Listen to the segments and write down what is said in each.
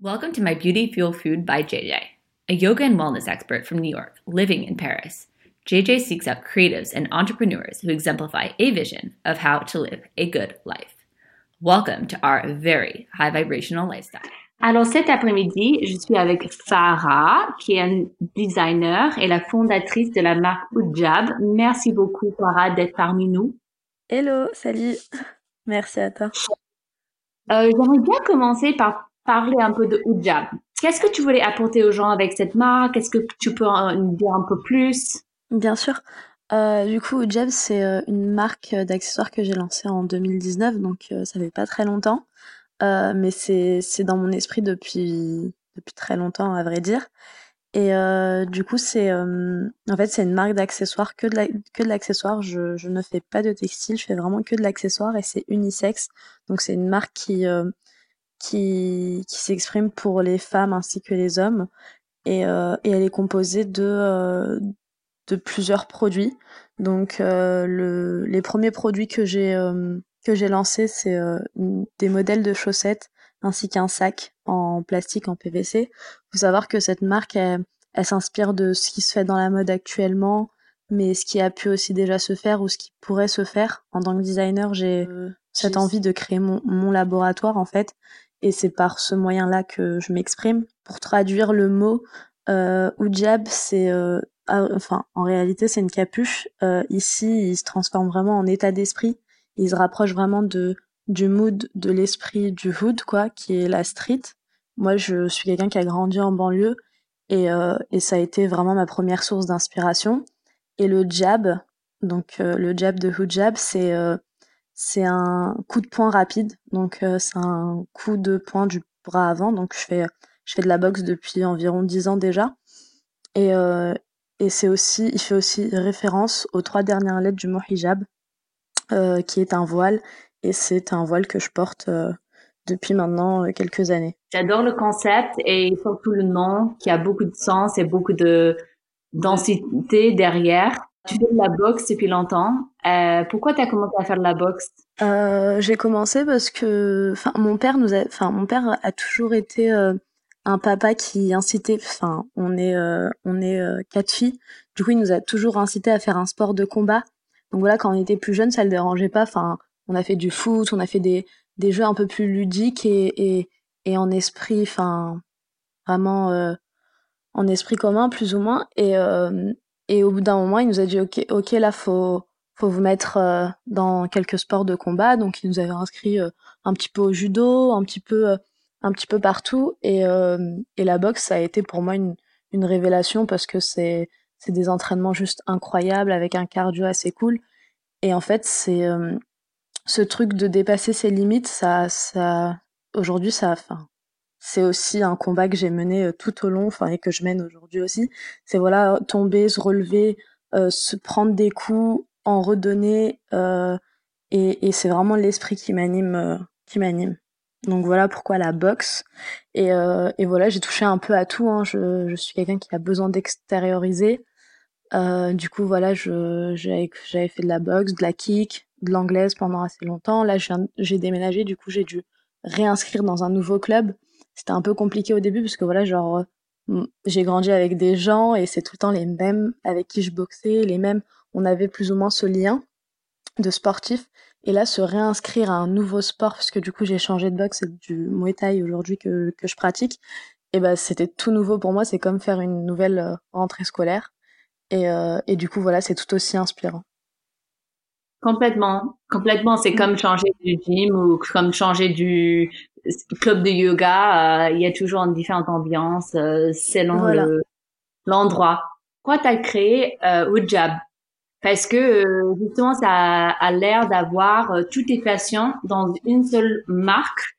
Welcome to my Beauty Fuel Food by JJ, a yoga and wellness expert from New York living in Paris. JJ seeks out creatives and entrepreneurs who exemplify a vision of how to live a good life. Welcome to our very high vibrational lifestyle. Alors cet après-midi, je suis avec Farah, qui est un designer et la fondatrice de la marque Ujab. Merci beaucoup Farah d'être parmi nous. Hello, salut. Merci à toi. Euh, J'aimerais bien commencer par parler un peu de Ujab. Qu'est-ce que tu voulais apporter aux gens avec cette marque? Est-ce que tu peux en dire un peu plus? Bien sûr. Euh, du coup, Ujab, c'est euh, une marque d'accessoires que j'ai lancée en 2019, donc euh, ça fait pas très longtemps. Euh, mais c'est dans mon esprit depuis depuis très longtemps, à vrai dire. Et du coup, c'est en fait une marque d'accessoires que de la, que de l'accessoire. Je, je ne fais pas de textile, je fais vraiment que de l'accessoire et c'est unisexe. Donc c'est une marque qui qui, qui s'exprime pour les femmes ainsi que les hommes. Et, euh, et elle est composée de, euh, de plusieurs produits. Donc euh, le, les premiers produits que j'ai euh, que j'ai lancés, c'est euh, des modèles de chaussettes ainsi qu'un sac en plastique en PVC. Faut savoir que cette marque, elle, elle s'inspire de ce qui se fait dans la mode actuellement, mais ce qui a pu aussi déjà se faire ou ce qui pourrait se faire. En tant que designer, j'ai cette envie de créer mon, mon laboratoire en fait et c'est par ce moyen-là que je m'exprime. Pour traduire le mot, euh, c'est, euh, ah, enfin, en réalité, c'est une capuche. Euh, ici, il se transforme vraiment en état d'esprit. Il se rapproche vraiment de du mood, de l'esprit du hood, quoi, qui est la street. Moi, je suis quelqu'un qui a grandi en banlieue et, euh, et ça a été vraiment ma première source d'inspiration. Et le jab, donc euh, le jab de Hujab, c'est euh, c'est un coup de poing rapide, donc euh, c'est un coup de poing du bras avant. Donc je fais, je fais de la boxe depuis environ 10 ans déjà. Et, euh, et c'est aussi, il fait aussi référence aux trois dernières lettres du mot hijab, euh, qui est un voile. Et c'est un voile que je porte euh, depuis maintenant euh, quelques années. J'adore le concept et surtout le nom qui a beaucoup de sens et beaucoup de densité derrière. Tu fais de la boxe depuis longtemps. Euh, pourquoi tu as commencé à faire de la boxe? Euh, J'ai commencé parce que, enfin, mon père nous a, enfin, mon père a toujours été euh, un papa qui incitait. Enfin, on est, euh, on est quatre filles. Du coup, il nous a toujours incité à faire un sport de combat. Donc voilà, quand on était plus jeune, ça le dérangeait pas. Enfin, on a fait du foot, on a fait des, des jeux un peu plus ludiques et, et, en esprit, enfin, vraiment en esprit commun, plus ou moins. Et et au bout d'un moment, il nous a dit OK, OK, là, faut, faut vous mettre euh, dans quelques sports de combat. Donc, il nous avait inscrit euh, un petit peu au judo, un petit peu, euh, un petit peu partout. Et, et la boxe, ça a été pour moi une, une révélation parce que c'est, c'est des entraînements juste incroyables avec un cardio assez cool. Et en fait, c'est ce truc de dépasser ses limites, ça, ça, aujourd'hui, ça, enfin, c'est aussi un combat que j'ai mené euh, tout au long, enfin et que je mène aujourd'hui aussi. C'est voilà tomber, se relever, euh, se prendre des coups, en redonner, euh, et, et c'est vraiment l'esprit qui m'anime, euh, qui m'anime. Donc voilà pourquoi la boxe. Et, euh, et voilà, j'ai touché un peu à tout. Hein. Je, je suis quelqu'un qui a besoin d'extérioriser. du coup voilà, je j'avais fait de la boxe, de la kick, de l'anglaise pendant assez longtemps. Là, j'ai déménagé, du coup j'ai dû réinscrire dans un nouveau club c'était un peu compliqué au début parce que voilà, genre, euh, j'ai grandi avec des gens et c'est tout le temps les mêmes avec qui je boxais, les mêmes. On avait plus ou moins ce lien de sportif. Et là, se réinscrire à un nouveau sport, parce que du coup, j'ai changé de boxe, c'est du Muay Thai aujourd'hui que, que je pratique. Et ben, c'était tout nouveau pour moi. C'est comme faire une nouvelle euh, rentrée scolaire. Et, euh, et du coup, voilà, c'est tout aussi inspirant. Complètement, complètement. C'est comme changer du gym ou comme changer du club de yoga. Euh, il y a toujours une différente ambiance euh, selon voilà. l'endroit. Pourquoi tu as créé euh, Ujab? Parce que euh, justement, ça a, a l'air d'avoir toutes tes passions dans une seule marque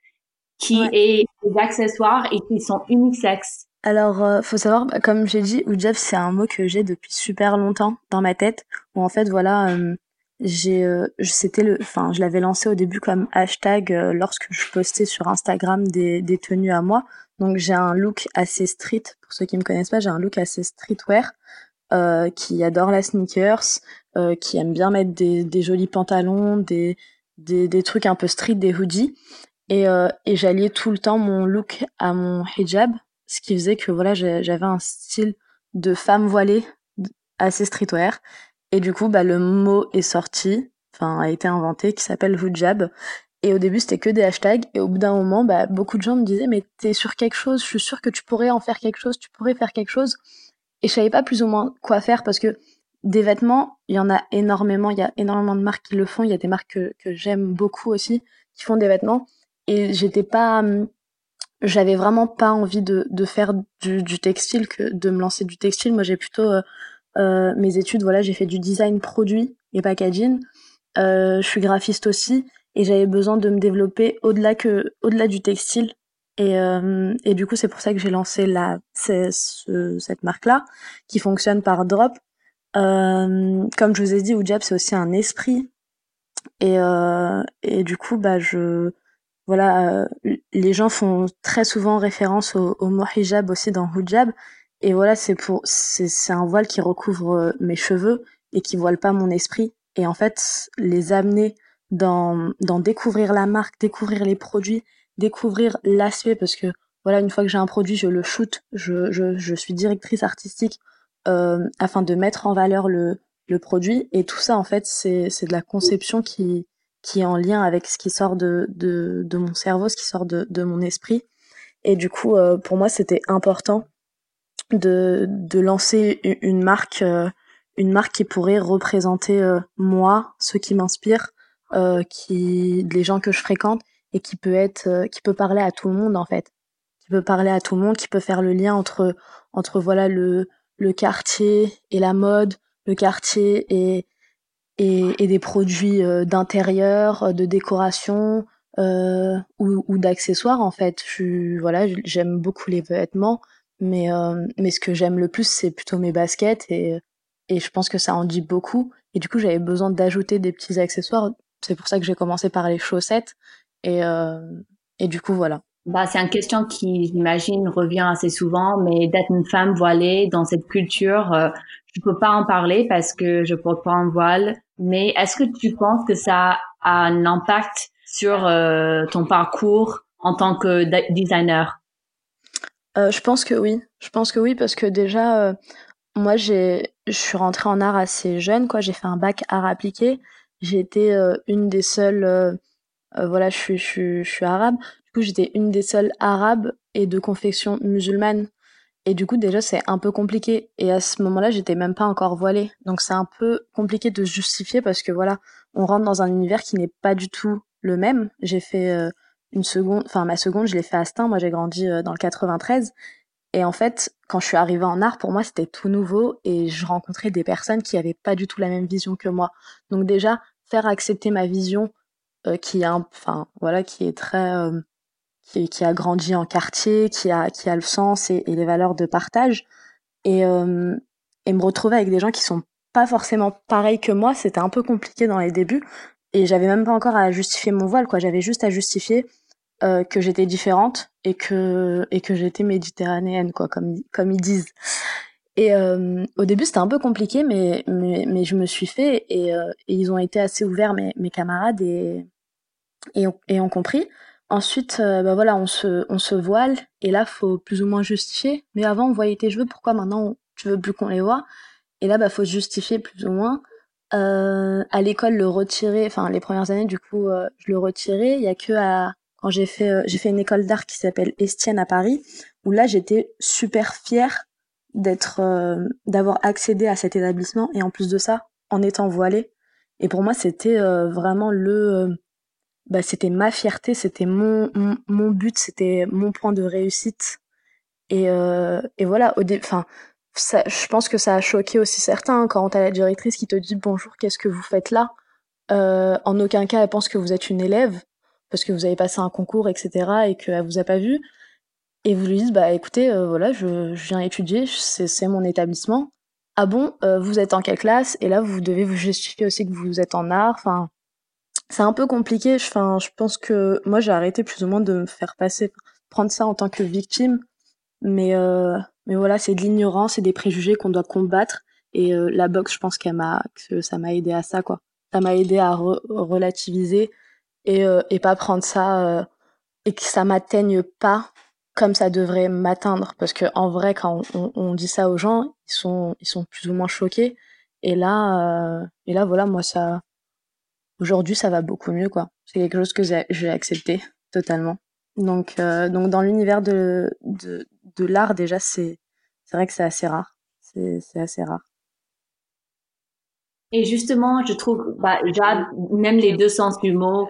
qui ouais. est des accessoires et qui sont unisexes. Alors, euh, faut savoir, comme j'ai dit, Ujab, c'est un mot que j'ai depuis super longtemps dans ma tête. Où en fait, voilà, euh, j'ai euh, c'était le enfin je l'avais lancé au début comme hashtag euh, lorsque je postais sur Instagram des, des tenues à moi donc j'ai un look assez street pour ceux qui me connaissent pas j'ai un look assez streetwear euh, qui adore la sneakers euh, qui aime bien mettre des, des jolis pantalons des, des des trucs un peu street des hoodies Et, et j'alliais tout le temps mon look à mon hijab, ce qui faisait que voilà, j'avais un style de femme voilée assez streetwear. Et du coup, bah, le mot est sorti, enfin, a été inventé, qui s'appelle hijab. Et au début, c'était que des hashtags. Et au bout d'un moment, bah, beaucoup de gens me disaient, mais t'es sur quelque chose, je suis sûre que tu pourrais en faire quelque chose, tu pourrais faire quelque chose. Et je savais pas plus ou moins quoi faire parce que des vêtements, il y en a énormément, il y a énormément de marques qui le font, il y a des marques que, j'aime beaucoup aussi, qui font des vêtements. Et j'étais pas, hum, j'avais vraiment pas envie de, faire du, du, textile que de me lancer du textile. Moi, j'ai plutôt euh, euh, mes études, voilà, j'ai fait du design produit et packaging. Euh, je suis graphiste aussi et j'avais besoin de me développer au-delà que au-delà du textile. Et, euh, et du coup c'est pour ça que j'ai lancé la ce, cette marque là qui fonctionne par drop. Euh, comme je vous ai dit Oujab c'est aussi un esprit. Et et du coup bah je voilà les gens font très souvent référence au, au mot hijab aussi dans hijab et voilà c'est pour c'est un voile qui recouvre mes cheveux et qui voile pas mon esprit. Et en fait les amener dans, dans découvrir la marque, découvrir les produits, découvrir l'aspect parce que voilà une fois que j'ai un produit je le shoot, je, je, je suis directrice artistique euh, afin de mettre en valeur le, le produit. Et tout ça en fait c'est c'est de la conception qui qui est en lien avec ce qui sort de de, de mon cerveau, ce qui sort de, de mon esprit. Et du coup euh, pour moi c'était important de de lancer une marque euh, une marque qui pourrait représenter euh, moi, ce qui m'inspire, euh, qui les gens que je fréquente et qui peut être qui peut parler à tout le monde en fait. Qui peut parler à tout le monde qui peut faire le lien entre entre voilà le le quartier et la mode le quartier et et, et des produits d'intérieur de décoration euh, ou, ou d'accessoires en fait. Je voilà j'aime beaucoup les vêtements mais euh, mais ce que j'aime le plus c'est plutôt mes baskets et et je pense que ça en dit beaucoup et du coup j'avais besoin d'ajouter des petits accessoires c'est pour ça que j'ai commencé par les chaussettes. Et, euh, et du coup, voilà. Bah, c'est une question qui, j'imagine, revient assez souvent, mais d'être une femme voilée dans cette culture, euh, je peux pas en parler parce que je porte pas un voile. Mais est-ce que tu penses que ça a un impact sur euh, ton parcours en tant que designer? Euh, Je pense que oui. Je pense que oui parce que déjà, euh, moi, j'ai, je suis rentrée en art assez jeune, quoi. J'ai fait un bac art appliqué. J'ai été euh, une des seules, voilà, je suis, je, suis, arabe. Du coup, j'étais une des seules arabes et de confession musulmane. Et du coup, déjà, c'est un peu compliqué. Et à ce moment-là, j'étais même pas encore voilée. Donc, c'est un peu compliqué de justifier parce que voilà, on rentre dans un univers qui n'est pas du tout le même. J'ai fait une seconde, enfin, ma seconde, je l'ai fait à Stein. Moi, j'ai grandi dans le 93. Et en fait, quand je suis arrivée en art, pour moi, c'était tout nouveau et je rencontrais des personnes qui avaient pas du tout la même vision que moi. Donc déjà, faire accepter ma vision, euh, qui a, enfin voilà, qui est très, euh, qui, qui, a grandi en quartier, qui a, qui a le sens et, et les valeurs de partage, et, euh, et me retrouver avec des gens qui sont pas forcément pareils que moi, c'était un peu compliqué dans les débuts. Et j'avais même pas encore à justifier mon voile, quoi. J'avais juste à justifier euh, que j'étais différente et que et que j'étais méditerranéenne quoi comme comme ils disent. Et euh, au début c'était un peu compliqué mais mais, mais je me suis fait et, euh, ils ont été assez ouverts mes, mes camarades et et ont, et ont compris. Ensuite euh, bah voilà on se on se voile et là faut plus ou moins justifier. Mais avant on voyait tes cheveux pourquoi maintenant tu veux plus qu'on les voit et là bah faut justifier plus ou moins. Euh, à l'école le retirer enfin les premières années du coup euh, je le retirais. Il y a que à quand j'ai fait euh, j'ai fait une école d'art qui s'appelle Estienne à Paris où là j'étais super fière d'être euh, d'avoir accédé à cet établissement et en plus de ça en étant voilée. Et pour moi c'était euh, vraiment le bah, c'était ma fierté c'était mon, mon, mon but c'était mon point de réussite. Et et voilà au enfin je pense que ça a choqué aussi certains quand t'as la directrice qui te dit bonjour qu'est-ce que vous faites là? En aucun cas elle pense que vous êtes une élève parce que vous avez passé un concours, etc., et qu'elle vous a pas vu, et vous lui dites, bah écoutez, euh, voilà, je, je, viens étudier, c'est mon établissement. Ah bon, euh, vous êtes en quelle classe? Et là, vous devez vous justifier aussi que vous êtes en art. Enfin, c'est un peu compliqué. Enfin, je pense que moi, j'ai arrêté plus ou moins de me faire passer, prendre ça en tant que victime. Mais, euh, mais voilà, c'est de l'ignorance et des préjugés qu'on doit combattre. Et la boxe, je pense qu'elle m'a, que ça m'a aidé à ça, quoi. Ça m'a aidé à re relativiser et, euh, et pas prendre ça euh, et que ça m'atteigne pas comme ça devrait m'atteindre. Parce que en vrai quand on, dit ça aux gens ils sont ils sont plus ou moins choqués. Et là euh, et là voilà moi ça aujourd'hui ça va beaucoup mieux quoi. C'est quelque chose que j'ai accepté totalement. Donc donc dans l'univers de de, de l'art déjà c'est c'est vrai que c'est assez rare. C'est assez rare. Et justement je trouve bah même les deux sens du mot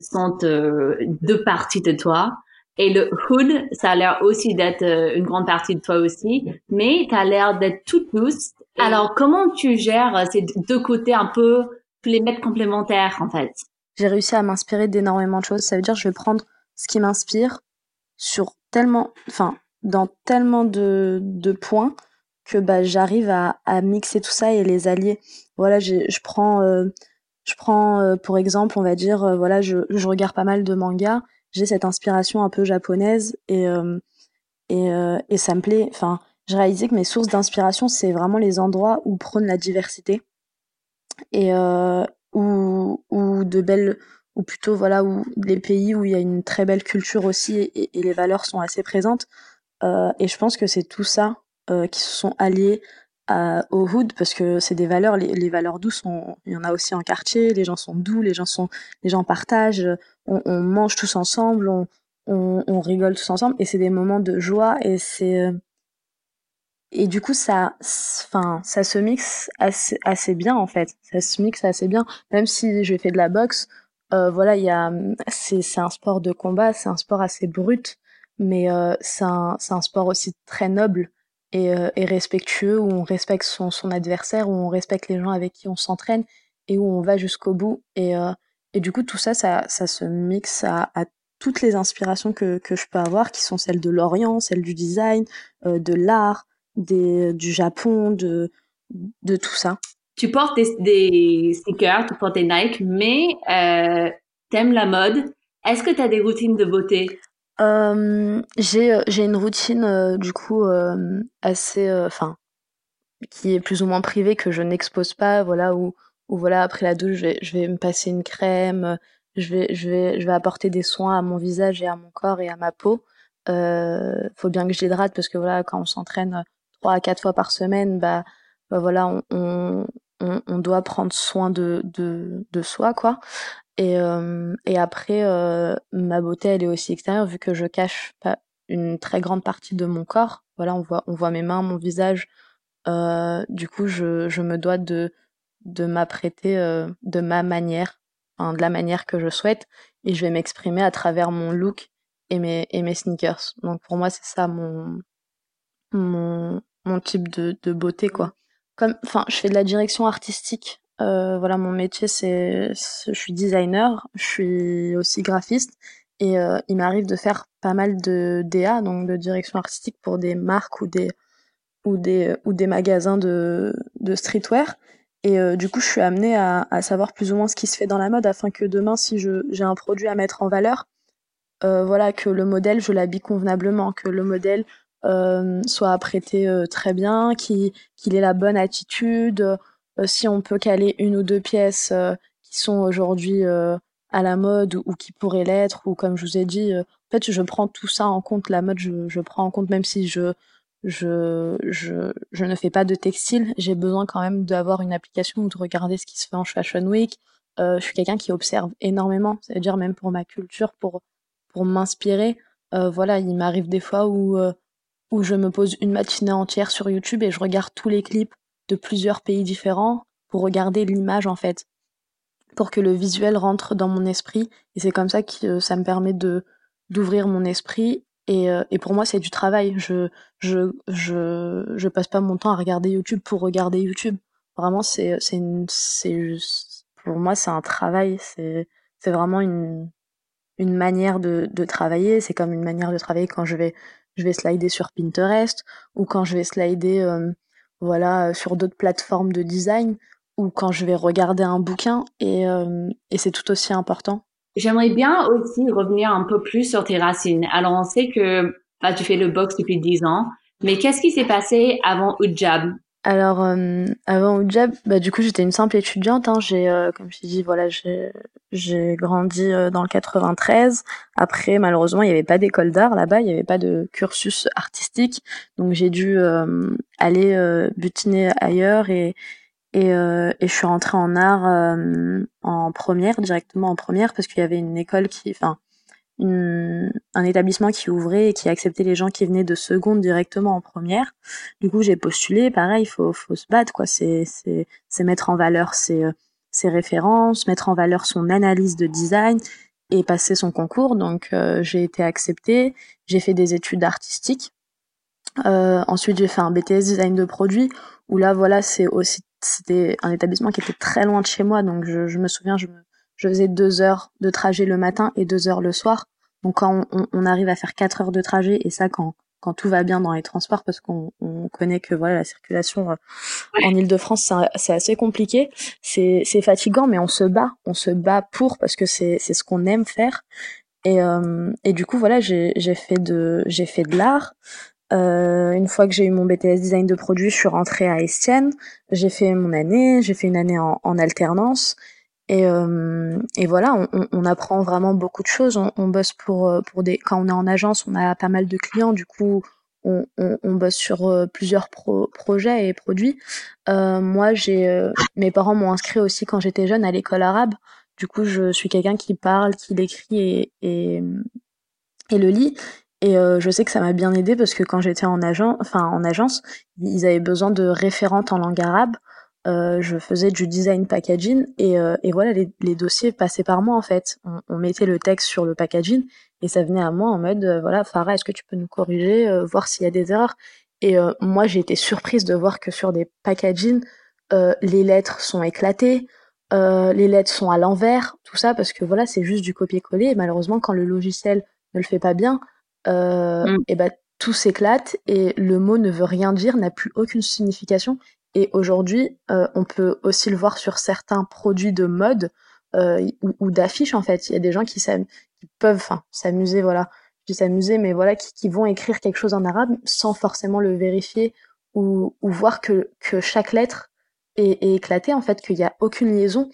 sont euh, deux parties de toi et le hood, ça a l'air aussi d'être euh, une grande partie de toi aussi, mais tu as l'air d'être tout douce. Alors, comment tu gères euh, ces deux côtés un peu, les mettre complémentaires, en fait? J'ai réussi à m'inspirer d'énormément de choses. Ça veut dire que je vais prendre ce qui m'inspire sur tellement, enfin, dans tellement de, de points que bah, j'arrive à, à mixer tout ça et les allier. Voilà, je prends, euh, je prends pour exemple, on va dire, voilà, je, regarde pas mal de mangas j'ai cette inspiration un peu japonaise et euh, et, euh, ça me plaît. Enfin, j'ai réalisé que mes sources d'inspiration c'est vraiment les endroits où prône la diversité et euh, où où de belles ou plutôt voilà où les pays où il y a une très belle culture aussi et, les valeurs sont assez présentes. Euh, et je pense que c'est tout ça euh, qui se sont alliés au hood parce que c'est des valeurs les, valeurs douces il y en a aussi en quartier les gens sont doux les gens sont les gens partagent on, on mange tous ensemble on, on, on, rigole tous ensemble et c'est des moments de joie et c'est euh, et du coup ça enfin ça se mixe assez, assez bien en fait. Ça se mixe assez bien. Même si je fais de la boxe euh, voilà il y a c'est c'est un sport de combat c'est un sport assez brut mais euh, c'est un c'est un sport aussi très noble euh, et, respectueux, où on respecte son, adversaire, où on respecte les gens avec qui on s'entraîne et où on va jusqu'au bout. Et, euh, et du coup, tout ça, ça, ça se mixe à, toutes les inspirations que, que je peux avoir, qui sont celles de l'Orient, celles du design, euh, de l'art, du Japon, de, de tout ça. Tu portes des, des sneakers, tu portes des Nike, mais euh, t'aimes la mode. Est-ce que tu as des routines de beauté? J'ai j'ai une routine du coup euh, assez enfin qui est plus ou moins privée que je n'expose pas voilà où où voilà après la douche je vais je vais me passer une crème je vais je vais je vais apporter des soins à mon visage et à mon corps et à ma peau. Faut bien que j'hydrate parce que voilà quand on s'entraîne trois à quatre fois par semaine bah, bah voilà on, on on, doit prendre soin de, de, de soi quoi et, euh, et après, euh, ma beauté, elle est aussi extérieure, vu que je cache pas une très grande partie de mon corps. Voilà, on voit, on voit mes mains, mon visage. Euh, du coup, je, je me dois de, de m'apprêter euh, de ma manière, enfin, de la manière que je souhaite, et je vais m'exprimer à travers mon look et mes, et mes sneakers. Donc pour moi, c'est ça mon, mon, mon type de, de beauté, quoi. Comme, enfin, je fais de la direction artistique euh, voilà, mon métier, c'est, je suis designer, je suis aussi graphiste, et euh, il m'arrive de faire pas mal de DA, donc de direction artistique pour des marques ou des ou des ou des magasins de de streetwear. Et euh, du coup, je suis amenée à, savoir plus ou moins ce qui se fait dans la mode, afin que demain, si je j'ai un produit à mettre en valeur, voilà, que le modèle, je l'habille convenablement, que le modèle soit apprêté très bien, qu'il qu'il ait la bonne attitude si on peut caler une ou deux pièces euh, qui sont aujourd'hui euh, à la mode ou, qui pourraient l'être, ou comme je vous ai dit, en fait, je prends tout ça en compte. La mode, je, je prends en compte, même si je, je, je, je ne fais pas de textile, j'ai besoin quand même d'avoir une application ou de regarder ce qui se fait en Fashion Week. Euh, je suis quelqu'un qui observe énormément, c'est-à-dire même pour ma culture, pour, pour m'inspirer. Euh, voilà, il m'arrive des fois où, euh, où je me pose une matinée entière sur YouTube et je regarde tous les clips de plusieurs pays différents pour regarder l'image en fait, pour que le visuel rentre dans mon esprit. Et c'est comme ça que ça me permet de d'ouvrir mon esprit. Et, euh, et pour moi, c'est du travail. Je, je, je, je passe pas mon temps à regarder YouTube pour regarder YouTube. Vraiment, c'est, c'est c'est, pour moi, c'est un travail. C'est, c'est vraiment une, une manière de, de travailler. C'est comme une manière de travailler quand je vais, je vais slider sur Pinterest ou quand je vais slider euh, voilà, euh, sur d'autres plateformes de design ou quand je vais regarder un bouquin et, euh, et c'est tout aussi important. J'aimerais bien aussi revenir un peu plus sur tes racines. Alors on sait que tu fais le box depuis 10 ans, mais qu'est-ce qui s'est passé avant Ujab Alors, avant Oujab, bah, du coup, j'étais une simple étudiante. Hein. J'ai, comme je t'ai dit, voilà, j'ai, grandi dans le 93. Après, malheureusement, il n'y avait pas d'école d'art là-bas, il n'y avait pas de cursus artistique. Donc, j'ai dû aller butiner ailleurs et, et, et je suis rentrée en art en première, directement en première, parce qu'il y avait une école qui, enfin, un établissement qui ouvrait et qui acceptait les gens qui venaient de seconde directement en première. Du coup, j'ai postulé. Pareil, il faut, faut se battre, quoi. C'est, c'est, c'est mettre en valeur ses, euh, ses références, mettre en valeur son analyse de design et passer son concours. Donc, euh, j'ai été acceptée. J'ai fait des études artistiques. Euh, ensuite, j'ai fait un BTS design de produits où là, voilà, c'est aussi, c'était un établissement qui était très loin de chez moi. Donc, je, je me souviens, je me, je faisais deux heures de trajet le matin et deux heures le soir. Donc quand on, arrive à faire quatre heures de trajet, et ça quand, quand tout va bien dans les transports, parce qu'on connaît que voilà la circulation euh, en Ile-de-France, c'est assez compliqué. C'est fatigant, mais on se bat. On se bat pour, parce que c'est ce qu'on aime faire. Et, euh, et du coup, voilà, j'ai fait de, fait de l'art. Euh, une fois que j'ai eu mon BTS design de produit, je suis rentrée à Estienne. J'ai fait mon année, j'ai fait une année en, en alternance. Et, euh, et voilà, on, on, apprend vraiment beaucoup de choses. On, on, bosse pour, euh, pour des. Quand on est en agence, on a pas mal de clients. Du coup, on, on bosse sur euh, plusieurs projets et produits. Euh, moi, j'ai mes parents m'ont inscrit aussi quand j'étais jeune à l'école arabe. Du coup, je suis quelqu'un qui parle, qui l'écrit et, et, et le lit. Et je sais que ça m'a bien aidé parce que quand j'étais en agence, enfin en agence, ils avaient besoin de référentes en langue arabe. Euh, je faisais du design packaging et, euh, et voilà les, les, dossiers passaient par moi en fait. On, on, mettait le texte sur le packaging et ça venait à moi en mode euh, voilà Farah est-ce que tu peux nous corriger, voir s'il y a des erreurs? Et moi j'ai été surprise de voir que sur des packaging les lettres sont éclatées, les lettres sont à l'envers, tout ça parce que voilà c'est juste du copier-coller et malheureusement quand le logiciel ne le fait pas bien, mm. et ben tout s'éclate et le mot ne veut rien dire, n'a plus aucune signification et aujourd'hui, euh, on peut aussi le voir sur certains produits de mode euh, ou, d'affiches en fait. Il y a des gens qui, peuvent s'amuser, voilà. Je dis s'amuser, mais voilà, qui, vont écrire quelque chose en arabe sans forcément le vérifier ou, voir que, que chaque lettre est, est éclatée, en fait, qu'il n'y a aucune liaison.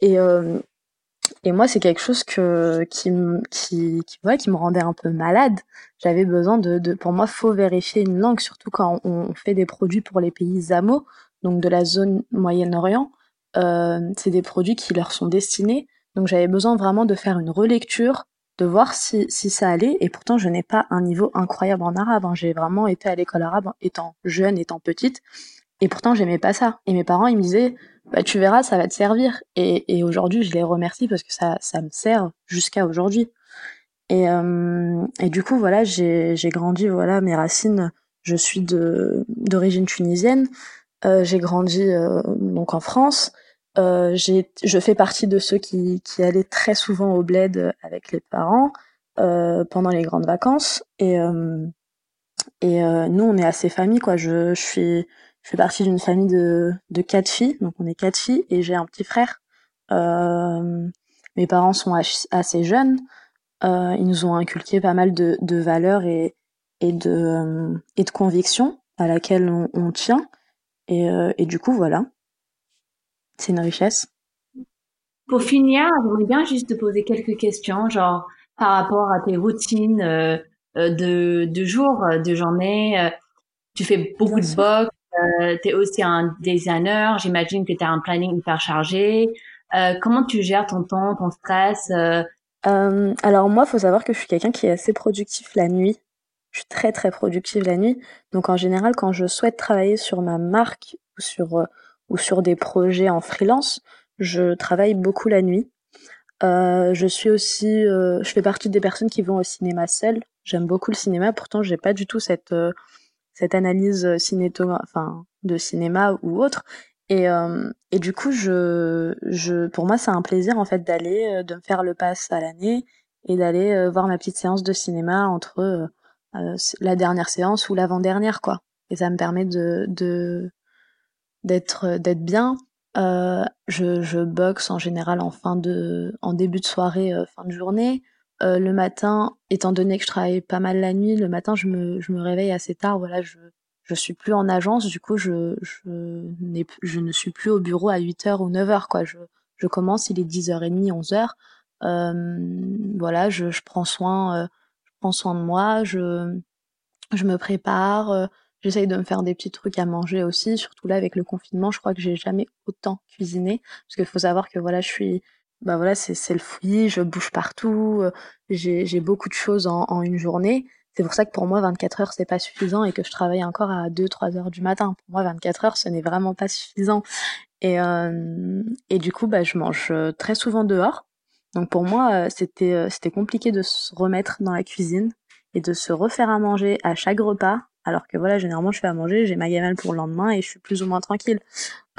Et, euh, et moi, c'est quelque chose qui, me rendait un peu malade. J'avais besoin de, pour moi, faut vérifier une langue, surtout quand on, fait des produits pour les pays ZAMO, donc de la zone Moyen-Orient. Euh, c'est des produits qui leur sont destinés. Donc j'avais besoin vraiment de faire une relecture, de voir si, si ça allait. Et pourtant, je n'ai pas un niveau incroyable en arabe. Hein. J'ai vraiment été à l'école arabe étant jeune, étant petite. Et pourtant, j'aimais pas ça. Et mes parents, ils me disaient, bah, tu verras, ça va te servir. Et, et aujourd'hui, je les remercie parce que ça, ça me sert jusqu'à aujourd'hui. Et, euh, et du coup, voilà, j'ai grandi, voilà, mes racines, je suis d'origine tunisienne. Euh, j'ai grandi euh, donc en France. Euh, je fais partie de ceux qui, qui allaient très souvent au bled avec les parents euh, pendant les grandes vacances. Et, euh, et nous, on est assez famille, quoi. Je, je suis je fais partie d'une famille de, de quatre filles, donc on est quatre filles, et j'ai un petit frère. Euh, mes parents sont assez jeunes. Euh, ils nous ont inculqué pas mal de, de valeurs et, et, de, euh, et de convictions à laquelle on, on tient. Et, euh, et du coup, voilà. C'est une richesse. Pour finir, j'aimerais bien juste te poser quelques questions, genre par rapport à tes routines euh, de, de jours, de journée. Tu fais beaucoup de boxe, euh, tu es aussi un designer, j'imagine que tu as un planning hyper chargé. Euh, comment tu gères ton temps, ton stress euh? euh, Alors moi, faut savoir que je suis quelqu'un qui est assez productif la nuit. Je suis très très productive la nuit. Donc en général, quand je souhaite travailler sur ma marque ou sur ou sur des projets en freelance, je travaille beaucoup la nuit. Je suis aussi, je fais partie des personnes qui vont au cinéma seule. J'aime beaucoup le cinéma, pourtant j'ai pas du tout cette cette analyse euh, cinéto enfin de cinéma ou autre. Et, euh, et du coup je, je pour moi c'est un plaisir en fait d'aller euh, de me faire le pass à l'année et d'aller voir ma petite séance de cinéma entre la dernière séance ou l'avant-dernière quoi. Et ça me permet de de d'être d'être bien. Je, je boxe en général en fin de en début de soirée fin de journée euh, le matin, étant donné que je travaille pas mal la nuit, le matin je me, je me réveille assez tard. Voilà, je, je suis plus en agence, du coup, je, je, je ne suis plus au bureau à 8h ou 9h, quoi. Je, je commence, il est 10h30, 11h. Euh, voilà, je, je prends soin, euh, je prends soin de moi, je, je me prépare, euh, j'essaye de me faire des petits trucs à manger aussi, surtout là avec le confinement, je crois que j'ai jamais autant cuisiné, parce qu'il faut savoir que voilà, je suis, bah voilà, c'est, le fouillis, je bouge partout, j'ai, j'ai beaucoup de choses en, en une journée, c'est pour ça que pour moi, 24 heures, c'est pas suffisant et que je travaille encore à 2-3 heures du matin. Pour moi, 24 heures, ce n'est vraiment pas suffisant. Et, euh, et du coup, bah, je mange euh, très souvent dehors. Donc pour moi, euh, c'était euh, c'était compliqué de se remettre dans la cuisine et de se refaire à manger à chaque repas. Alors que voilà, généralement, je fais à manger, j'ai ma gamelle pour le lendemain et je suis plus ou moins tranquille.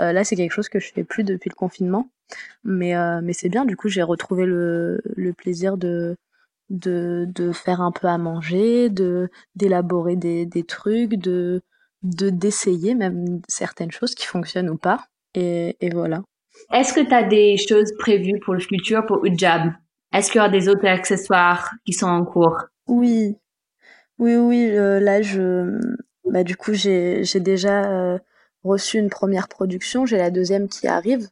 Euh, là, c'est quelque chose que je fais plus depuis le confinement. Mais, mais c'est bien, du coup, j'ai retrouvé le, le plaisir de, de, de faire un peu à manger, de d'élaborer des, des trucs, de de d'essayer même certaines choses qui fonctionnent ou pas. Et, et voilà. Est-ce que tu as des choses prévues pour le futur pour Ujab? Est-ce qu'il y a des autres accessoires qui sont en cours? Oui, oui, oui. Euh, là, je, bah, du coup, j'ai j'ai déjà euh, reçu une première production. J'ai la deuxième qui arrive.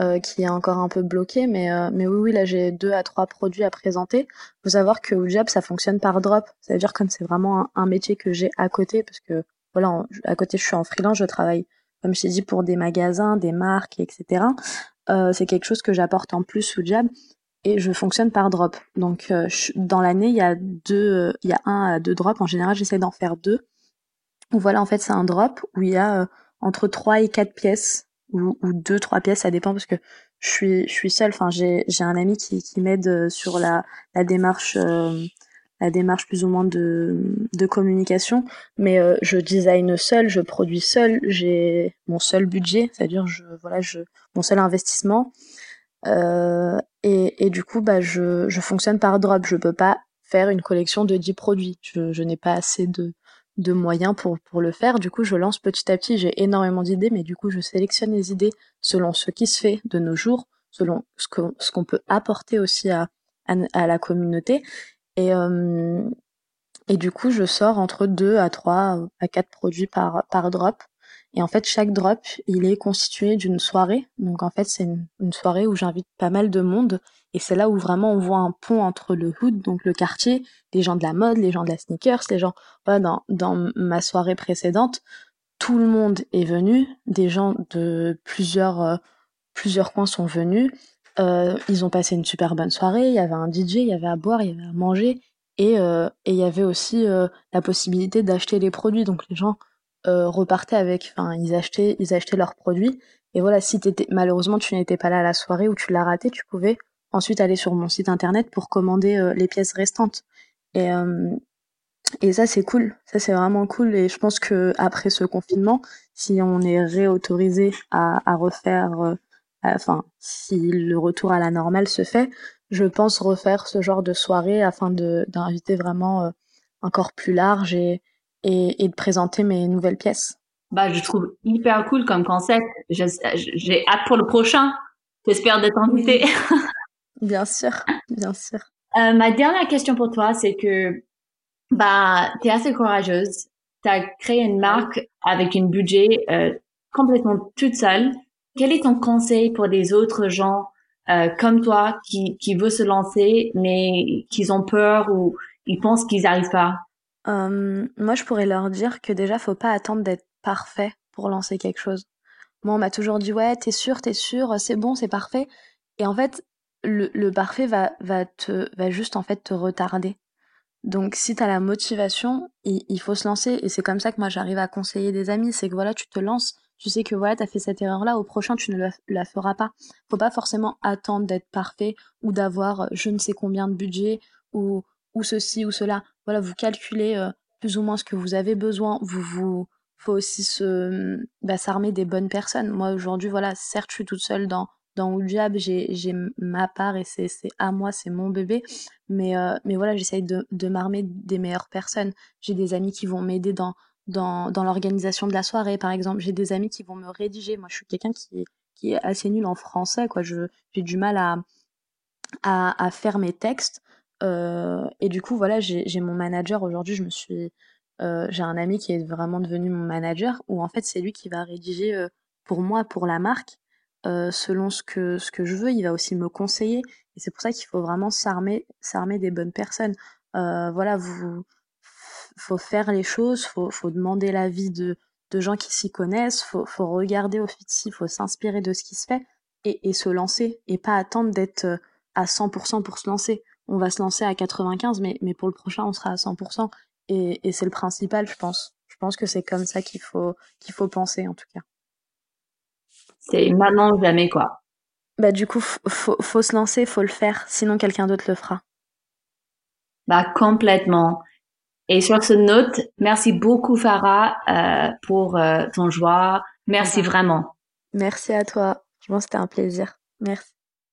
Euh, qui est encore un peu bloqué, mais, euh, mais oui, oui, là j'ai deux à trois produits à présenter. Faut savoir que Ujab, ça fonctionne par drop. Ça veut dire comme c'est vraiment un, métier que j'ai à côté, parce que voilà, à côté je suis en freelance, je travaille, comme je t'ai dit, pour des magasins, des marques, etc. Euh, c'est quelque chose que j'apporte en plus Ujab et je fonctionne par drop. Donc euh, dans l'année, il y a deux, il y a un à deux drops. En général, j'essaie d'en faire deux. Voilà, en fait, c'est un drop où il y a entre trois et quatre pièces ou, ou deux trois pièces ça dépend parce que je suis je suis seule. Enfin j'ai j'ai un ami qui qui m'aide euh, sur la la démarche euh, la démarche plus ou moins de de communication. Mais euh, je design seule je produis seule. J'ai mon seul budget c'est-à-dire je voilà je mon seul investissement. Euh, et et du coup bah je je fonctionne par drop. Je peux pas faire une collection de 10 produits. Je je n'ai pas assez de de moyens pour, pour le faire. Du coup, je lance petit à petit. J'ai énormément d'idées, mais du coup, je sélectionne les idées selon ce qui se fait de nos jours, selon ce qu'on ce qu'on peut apporter aussi à, à, la communauté. Et, euh, et du coup, je sors entre deux à trois à quatre produits par, par drop. Et en fait, chaque drop, il est constitué d'une soirée. Donc en fait, c'est une, soirée où j'invite pas mal de monde. Et c'est là où vraiment on voit un pont entre le hood, donc le quartier, les gens de la mode, les gens de la sneakers, les gens... Dans, dans ma soirée précédente, tout le monde est venu. Des gens de plusieurs, euh, plusieurs coins sont venus. Euh, ils ont passé une super bonne soirée. Il y avait un DJ, il y avait à boire, il y avait à manger. Et, euh, et il y avait aussi la possibilité d'acheter les produits. Donc les gens euh, repartaient avec, enfin, ils achetaient, ils achetaient leurs produits. Et voilà, si t'étais, malheureusement, tu n'étais pas là à la soirée ou tu l'as raté, tu pouvais ensuite aller sur mon site internet pour commander euh, les pièces restantes. Et, euh, et ça, c'est cool. Ça, c'est vraiment cool. Et je pense que après ce confinement, si on est réautorisé à, à refaire, enfin, si le retour à la normale se fait, je pense refaire ce genre de soirée afin d'inviter vraiment encore plus large et, et, et de présenter mes nouvelles pièces. Bah, je trouve hyper cool comme concept. J'ai hâte pour le prochain. J'espère d'être invité. Oui. Bien sûr, bien sûr. Euh, ma dernière question pour toi, c'est que bah, tu es assez courageuse. Tu as créé une marque avec un budget euh, complètement toute seule. Quel est ton conseil pour des autres gens euh, comme toi qui, qui veulent se lancer mais qui ont peur ou ils pensent qu'ils n'arrivent pas? Euh, Moi, je pourrais leur dire que déjà, faut pas attendre d'être parfait pour lancer quelque chose. Moi, on m'a toujours dit ouais, t'es sûr, t'es sûr, c'est bon, c'est parfait. Et en fait, le, le parfait va, va, te, va juste en fait te retarder. Donc si tu as la motivation, il, faut se lancer. Et c'est comme ça que moi j'arrive à conseiller des amis. C'est que voilà, tu te lances, tu sais que voilà, tu as fait cette erreur-là, au prochain tu ne la, la, feras pas. Faut pas forcément attendre d'être parfait ou d'avoir je ne sais combien de budget ou, ou ceci ou cela. Voilà, vous calculez euh, plus ou moins ce que vous avez besoin. Vous vous faut aussi se bah, s'armer des bonnes personnes. Moi aujourd'hui, voilà, certes je suis toute seule dans dans Oujab, j'ai ma part et c'est à moi, c'est mon bébé. Mais, euh, mais voilà, j'essaye de, de m'armer des meilleures personnes. J'ai des amis qui vont m'aider dans, dans, dans l'organisation de la soirée, par exemple. J'ai des amis qui vont me rédiger. Moi, je suis quelqu'un qui, qui est assez nul en français, quoi. J'ai du mal à, à, à, faire mes textes. Euh, et du coup, voilà, j'ai mon manager aujourd'hui. Je me suis j'ai un ami qui est vraiment devenu mon manager, où en fait c'est lui qui va rédiger pour moi, pour la marque, selon ce que, ce que je veux. Il va aussi me conseiller. Et c'est pour ça qu'il faut vraiment s'armer, s'armer des bonnes personnes. voilà, vous, faut faire les choses, faut, faut demander l'avis de, de gens qui s'y connaissent, faut, faut regarder au il faut s'inspirer de ce qui se fait et, et se lancer et pas attendre d'être euh, à 100% pour se lancer. On va se lancer à 95, mais, mais pour le prochain, on sera à 100%. Et, et c'est le principal, je pense. Je pense que c'est comme ça qu'il faut, qu'il faut penser, en tout cas. C'est maintenant ou jamais, quoi. Bah, du coup, faut, faut se lancer, faut le faire. Sinon, quelqu'un d'autre le fera. Bah, complètement. Et sur ce note, merci beaucoup Farah euh, pour euh, ton joie. Merci vraiment. Merci à toi. Je pense que c'était un plaisir. Merci.